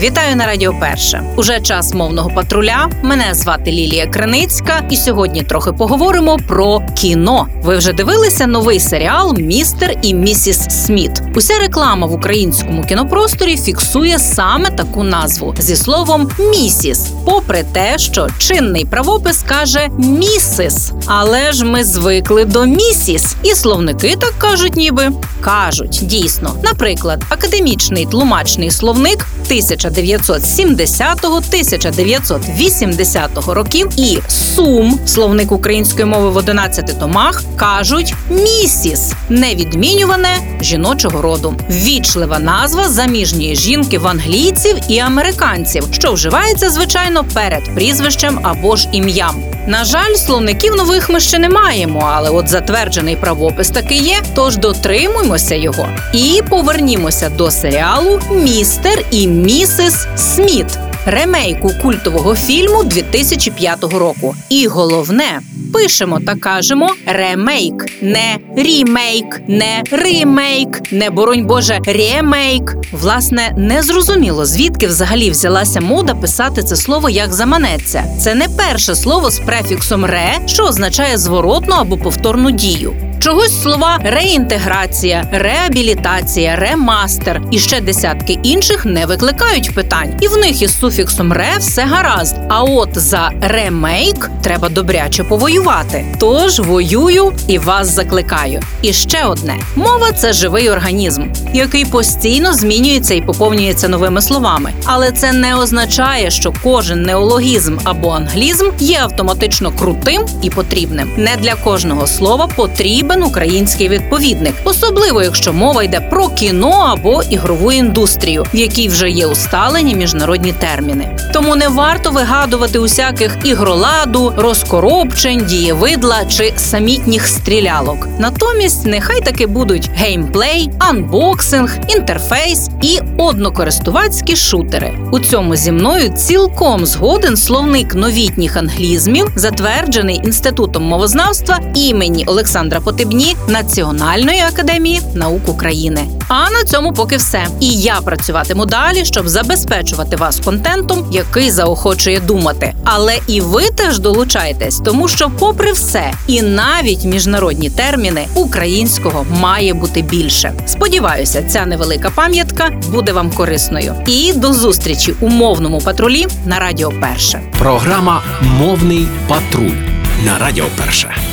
Вітаю на Радіо Перше. Уже час мовного патруля. Мене звати Лілія Криницька, і сьогодні трохи поговоримо про кіно. Ви вже дивилися новий серіал Містер і місіс Сміт. Уся реклама в українському кінопросторі фіксує саме таку назву зі словом місіс, попри те, що чинний правопис каже місис. Але ж ми звикли до місіс, і словники так кажуть, ніби кажуть дійсно. Наприклад, академічний тлумачний словник 1970-1980 років і сум словник української мови в 11 томах кажуть місіс невідмінюване жіночого роду. Ввічлива назва заміжньої жінки в англійців і американців, що вживається звичайно перед прізвищем або ж ім'ям. На жаль, словників нових ми ще не маємо, але от затверджений правопис таки є. Тож дотримуймося його і повернімося до серіалу Містер і місіс Сміт. Ремейку культового фільму 2005 року. І головне, пишемо та кажемо ремейк, не рімейк, не римейк, не боронь Боже, ремейк. Власне, не зрозуміло, звідки взагалі взялася мода писати це слово як заманеться. Це не перше слово з префіксом ре, що означає зворотну або повторну дію. Чогось слова реінтеграція, реабілітація, ремастер і ще десятки інших не викликають питань, і в них із суфіксом ре все гаразд. А от за ремейк треба добряче повоювати. Тож воюю і вас закликаю. І ще одне: мова це живий організм, який постійно змінюється і поповнюється новими словами. Але це не означає, що кожен неологізм або англізм є автоматично крутим і потрібним. Не для кожного слова потрібен український відповідник, особливо якщо мова йде про кіно або ігрову індустрію, в якій вже є усталені міжнародні терміни. Тому не варто вигадувати усяких ігроладу, розкоробчень, дієвидла чи самітніх стрілялок. Натомість нехай таки будуть геймплей, анбоксинг, інтерфейс і однокористувацькі шутери. У цьому зі мною цілком згоден словник новітніх англізмів, затверджений інститутом мовознавства імені Олександра Потебні Національної академії наук України. А на цьому поки все. І я працюватиму далі, щоб забезпечувати вас контентом, який заохочує думати. Але і ви теж долучайтесь, тому що, попри все, і навіть міжнародні терміни українського має бути більше. Сподіваюся, ця невелика пам'ятка буде вам корисною. І до зустрічі у мовному патрулі на Радіо Перше. Програма Мовний патруль на Радіо Перше.